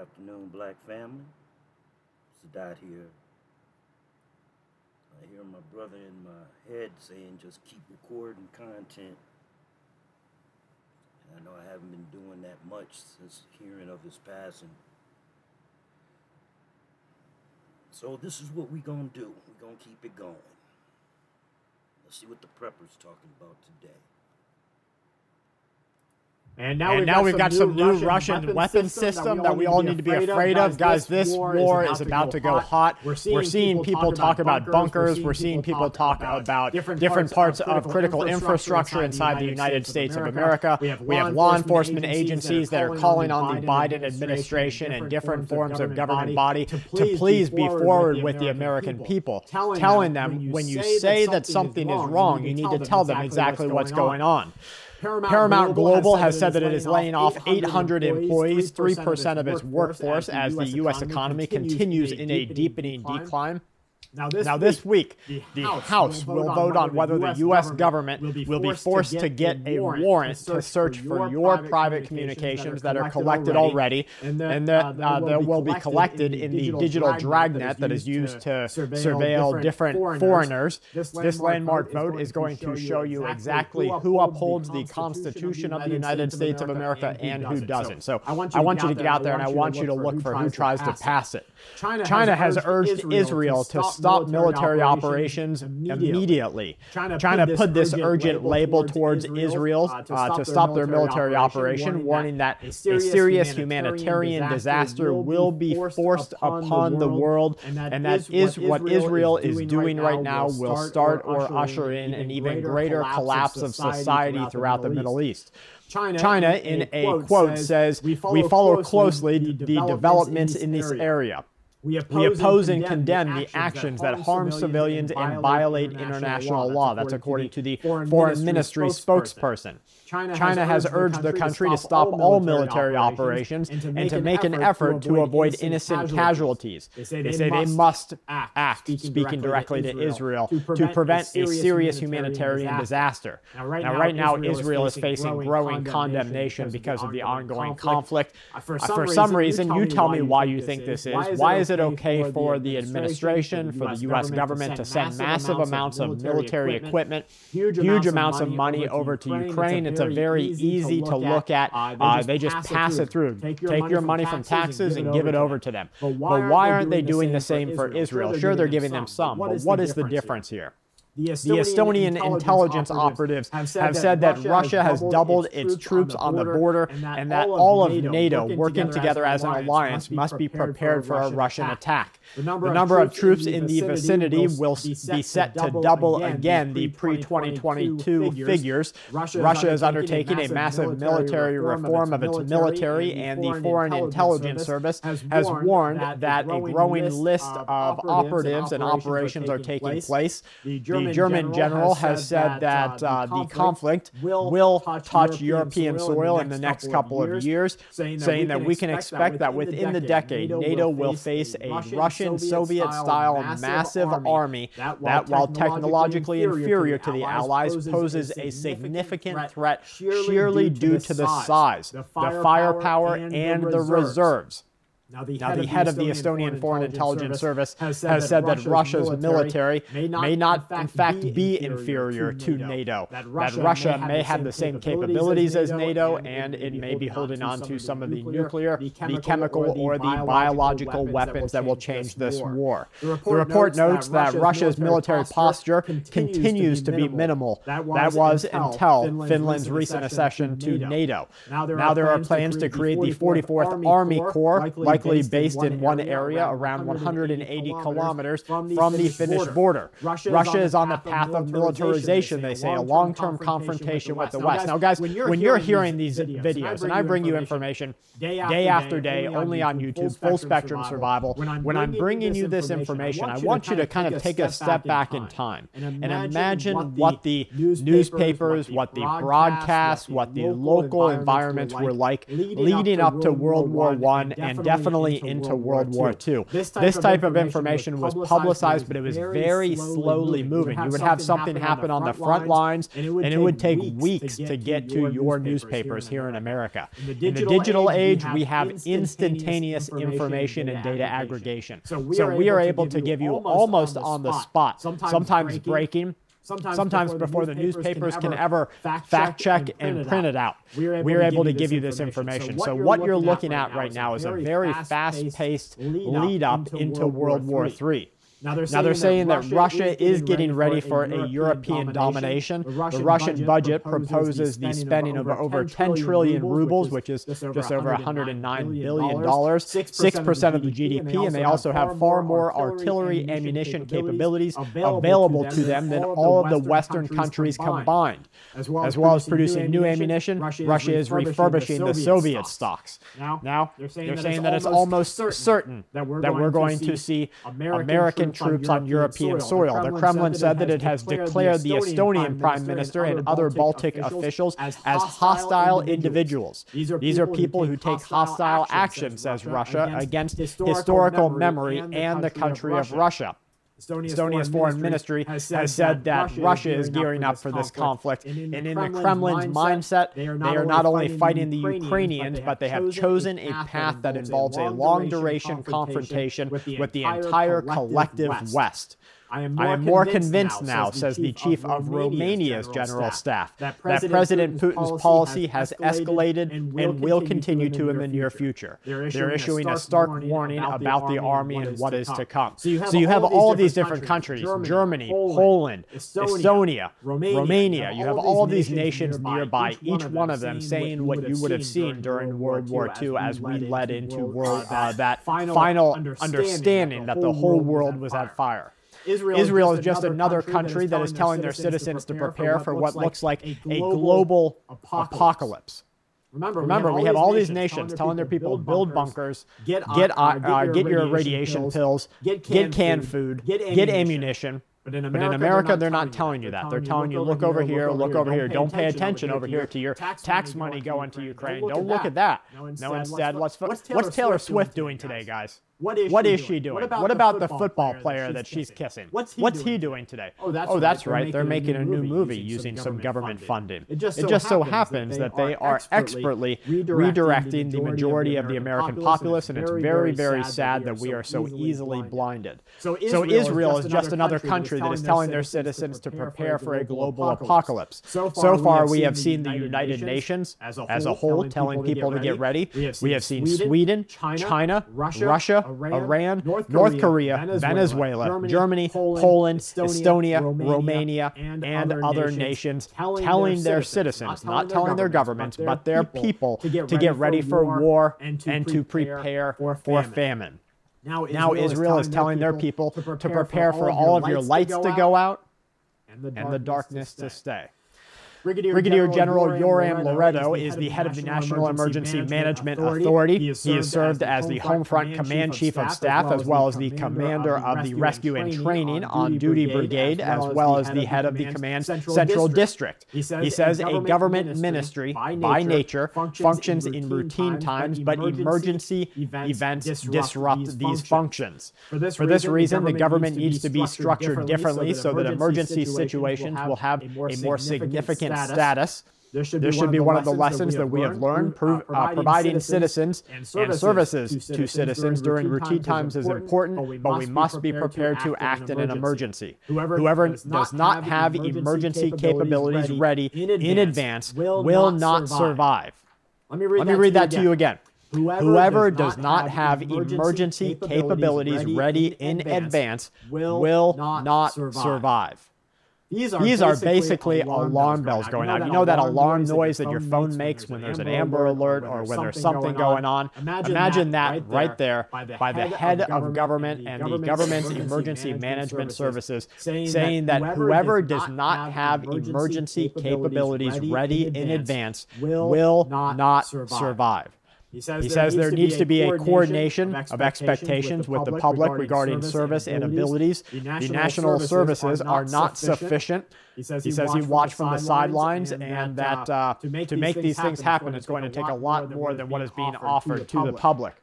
Afternoon, Black family. Sadat here. I hear my brother in my head saying just keep recording content. And I know I haven't been doing that much since hearing of his passing. So this is what we're gonna do. We're gonna keep it going. Let's see what the prepper's talking about today. And now, and we've, now got we've got some new Russian, Russian weapon, system that we all need to be afraid of. Guys, this war is about to go hot. We're seeing, we're seeing people talk about bunkers. We're seeing people talk about different parts of critical infrastructure inside the United States of America. We have law enforcement agencies that are calling on the Biden administration and different forms of government body to please be forward with the American people, telling them when you say that something is wrong, you need to tell them exactly what's going on. Paramount, Paramount Global, Global has said that it is laying off 800 employees, 3% of its workforce, as the U.S. economy continues in a deepening decline. Now, this, now, this week, week the, House, House will, will vote on whether the U.S. government will be forced, will be forced to, get a warrant to search for your private communications that are collected already, and that uh, uh, that will be collected in the digital dragnet that is used to surveil different foreigners. This landmark vote is going to show you exactly who upholds the Constitution of the United States of America and who doesn't. So I want you to get out there and I want you to look for who tries to pass it. China has urged Israel to stop military operations immediately. China, China put this urgent label towards Israel uh, to stop their military operation, warning that a serious humanitarian disaster will be forced upon the world, and that is what Israel is doing right now will start or usher in an even greater collapse of society throughout the Middle East. China, China, in a quote, says, We follow closely the developments in this area. We oppose, we oppose and, condemn, condemn the actions that harm civilians and violate international law. That's according to the Foreign Ministry spokesperson. China, China has, has urged the country to stop all military operations and to make, and to an, effort to avoid innocent casualties. They say they, say they must act, act speaking directly to Israel, to prevent, to prevent a serious humanitarian disaster. Now, right now, right now Israel is facing growing condemnation because of the ongoing conflict. Uh, for some reason, you tell me why you think this is. Why is it okay for the administration, for the U.S. government to send massive amounts of military equipment, huge amounts of money over to Ukraine? It's a very easy to look at. Uh, they just pass it through. Take your money from taxes and give it over to them. But why aren't they doing the same for Israel? Sure, they're giving them some, but what is the difference here? The Estonian, the Estonian intelligence, intelligence, operatives have said, have said that, that, Russia has doubled its troops on the border and that, and that all of NATO, NATO working together as an alliance must be prepared for a Russian attack. The number, the number of, troops in the vicinity will be set to double again the pre 2022 figures. Russia is undertaking a massive military reform of its military, and the Foreign Intelligence Service has warned that a growing list of operatives and operations are taking place. The German general has said that uh, the conflict will touch European soil in the next couple of years, saying that we can expect that within the decade, NATO will face a Russian Soviet style massive, army, army that, while, that, while technologically inferior to the Allies, poses a significant threat sheerly due to the size, the firepower, and the reserves. Now, the, now, head, the of head of the Estonian, Estonian Foreign Intelligence Service has said, has said that, that Russia's, military may not, may not in, fact, be inferior to NATO, NATO. That, Russia that Russia, may, have the same capabilities as NATO, and it may be holding on to some of the nuclear, the chemical, or the biological weapons that will change this war. The report notes that Russia's military posture continues to be minimal. That was until Finland's recent accession to NATO. Now there are plans to create the 44th Army Corps, like likely based in one area around 180 kilometers from the Finnish border. Russia is on the path of militarization, they say, a long term confrontation with the West. Now, guys, when you're hearing these videos, and I bring you information day after day, only on YouTube, full spectrum survival, when I'm bringing you this information, I want you to kind of take a step back in time. and imagine what the newspapers, what the broadcasts, what the local environments were like leading up to World War I and definitely definitely into World War II. This type, this type of information was publicized, but it was very slowly moving. You would have something happen on the front lines, and it would take weeks to get to your newspapers here in America. In the digital age, we have instantaneous information and data aggregation. So we are able to give you almost on the spot, sometimes breaking, Sometimes, Sometimes before, before the newspapers can ever fact check, and, and print it out. We are able, we are able to give you this information. So, what you're looking at right now is a very fast paced lead up into World War III. Now they're saying, now they're saying that, that, Russia is getting ready for a European domination. The Russian, the Russian budget proposes the spending of over 10 trillion rubles, which is just over 109 billion dollars, 6% of the GDP, and they also have far more artillery ammunition capabilities available to them than all of the Western countries combined. As well as producing new ammunition, Russia is refurbishing the Soviet stocks. Now, they're saying that it's almost certain that we're going to see American troops on European soil. The Kremlin said that it has declared the Estonian prime minister and other Baltic officials as hostile individuals. These are people who take hostile actions, says Russia, against historical memory and the country of Russia. Estonia's, Estonia's foreign, ministry has said, has said that, Russia is gearing up for this conflict. And in, and in the Kremlin's mindset, they are not, they are not only fighting the Ukrainians, but they have chosen a path that involves a long duration confrontation with the entire collective West. I am more, I am more convinced, convinced, now, says the chief of, Romania's general staff, that President, that President Putin's policy has escalated and will, and will continue to in the near future. They're issuing, They're issuing a stark warning about the army and what is to come. So you have, so you have all, these different countries, countries. Germany, Poland, Estonia, Romania. You have all these nations nearby, each one of them saying what you would have seen during World War II as we led into uh, that final understanding that the whole world was at fire. Israel, Israel is just another country that is telling their citizens to prepare for what looks like a global apocalypse. Remember, Remember, we have all these nations telling their people build bunkers, get get get your radiation pills, get canned food, get ammunition. But in America, but in America they're, not, they're not telling you that. They're telling you, look over here, look over here. Don't pay attention over here to your tax money going to Ukraine. Don't look at that. No, instead, what's Taylor Swift doing today, guys? What is, what she, is doing? she doing? What about, what about the, football, football player that she's kissing? What's he, What's doing? he doing today? Oh, that's, oh, that's right. right. They're, making, a new movie using some government funding. It just so, it just so happens that they are expertly redirecting the majority of the American populace, and it's very, very sad that we are so easily blinded. So Israel is just another country that is telling their citizens to prepare for a global apocalypse. So far, we have seen the United Nations as a whole telling people to get ready. We have seen Sweden, China, Russia, Iran, Iran North, North Korea, Venezuela, Venezuela Germany, Germany, Poland, Poland Estonia, Romania, Romania, and, and other, other nations telling, telling their citizens, not telling their governments, but their people to get, to get ready for war and to, and to prepare for famine. famine. Now Israel, now Israel is telling their people to prepare, to prepare for all of your lights to go out and the darkness to stay. Brigadier, Brigadier General, General Yoram Laredo is the head of the National Emergency, Emergency Management Authority. Authority. He, has he has served as the Home Front Command Chief of Staff, as well as the Commander of the Rescue and Training on Duty Brigade, as well as the head of the Command Central District. He says a government ministry, by nature, functions in routine times, but emergency events disrupt these functions. For this reason, the government needs to be structured differently so that emergency situations will have a more significant status. status. There should, there should be, one, of the lessons that we have learned. Pro- uh, providing, citizens, and services, to, citizens, citizens during routine times is important, but we must, but we must be prepared to act in an emergency. Whoever, Whoever does not, not have emergency capabilities ready in advance will not survive. Let me read, Let me read that to you again. Whoever, Whoever, does, not have emergency capabilities ready in advance will not survive. These are, These are basically, alarm, bells going, going off. You know that alarm noise that your phone makes when there's an Amber Alert or when there's something going on? Imagine, Imagine that right there by the head of government and the government's emergency management services saying that whoever does not have emergency capabilities ready in advance will not survive. He says, he there, says needs there needs to be a coordination of expectations with the public regarding service and abilities. The national services are not sufficient. He says he, says he watched from the sidelines and that uh, to make, to make these things happen, it's going to take a lot more than what is being offered to the public.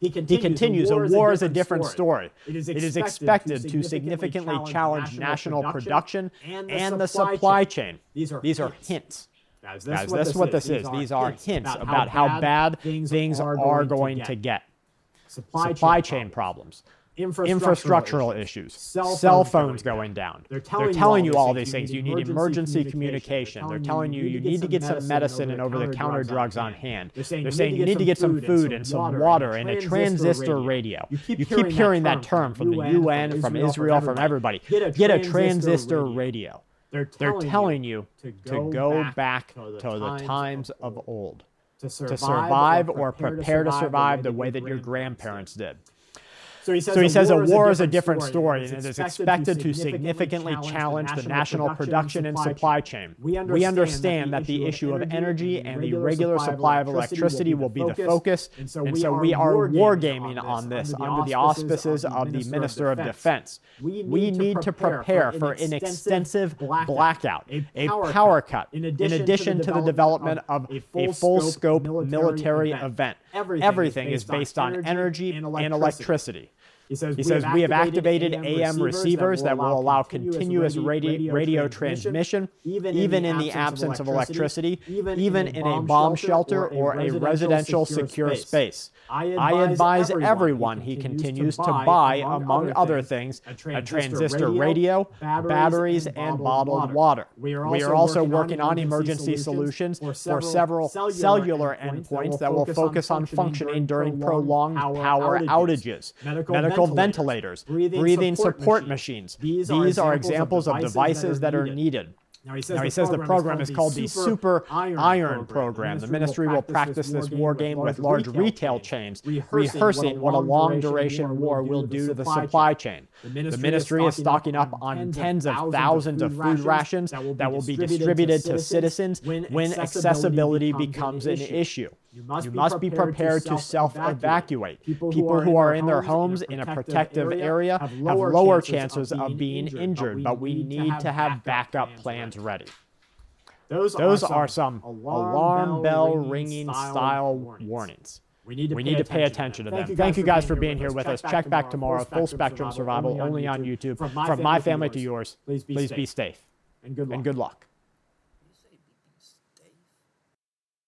He continues, he continues a war is a different story. story. It, is it is expected to significantly challenge national production and the supply chain. These are, These are hints. Guys, that's, Guys, what, this what this is. These are hints about how bad things are going to get. Supply chain problems infrastructural, infrastructural issues, cell, cell phones, going, down. down. They're telling, They're telling you all these things. You need emergency communication. They're telling you you need to get some medicine and over-the-counter drugs on hand. They're saying you need to get some food and some water and a transistor radio. You keep hearing that term from the UN, from Israel, from everybody. Get a transistor radio. They're telling you to go back to the times of old. To survive or prepare to survive the way that your grandparents did. So he says, so he says a, war is a different story, and it is expected to significantly challenge the national production and supply chain. We understand that the issue of energy and the regular supply of electricity will be the focus, and so we are wargaming on this under the auspices of the Minister of Defense. We need to prepare for an extensive blackout, a power cut, in addition to the development of a full-scope military event. Everything is based on energy and electricity. He says, he we, says have we have activated AM receivers that will allow continuous radio, radio transmission, even, even in the absence of electricity, even in a bomb shelter or a residential secure space. I advise, advise everyone, he continues, to buy, among other things, a transistor, radio, batteries, and, bottled water. We are also, we are also working, on emergency solutions for several, for several cellular, cellular endpoints that will focus on functioning during prolonged power outages. Medical, medical ventilators, breathing, breathing support, support machines. machines. These, These are examples of devices that are needed. Now he says, now he the, says program the program is called, the Super Iron, Iron Program. The ministry will practice this war game with large retail chains, rehearsing what a long duration war will do to the supply chain. The ministry is stocking up on tens of thousands of food rations that will be distributed to citizens when accessibility becomes an issue. You must, you be, must prepared be prepared to self evacuate. People, People who are in their homes in a protective area have lower, have lower chances, of being injured, injured but we need to have backup plans ready. Those, Those are some alarm bell ringing style warnings. We need to, we pay, need to pay attention to them. Thank you guys for being here with us. Check back tomorrow. Full spectrum survival only on YouTube. From my family to yours. Please be safe. And good luck.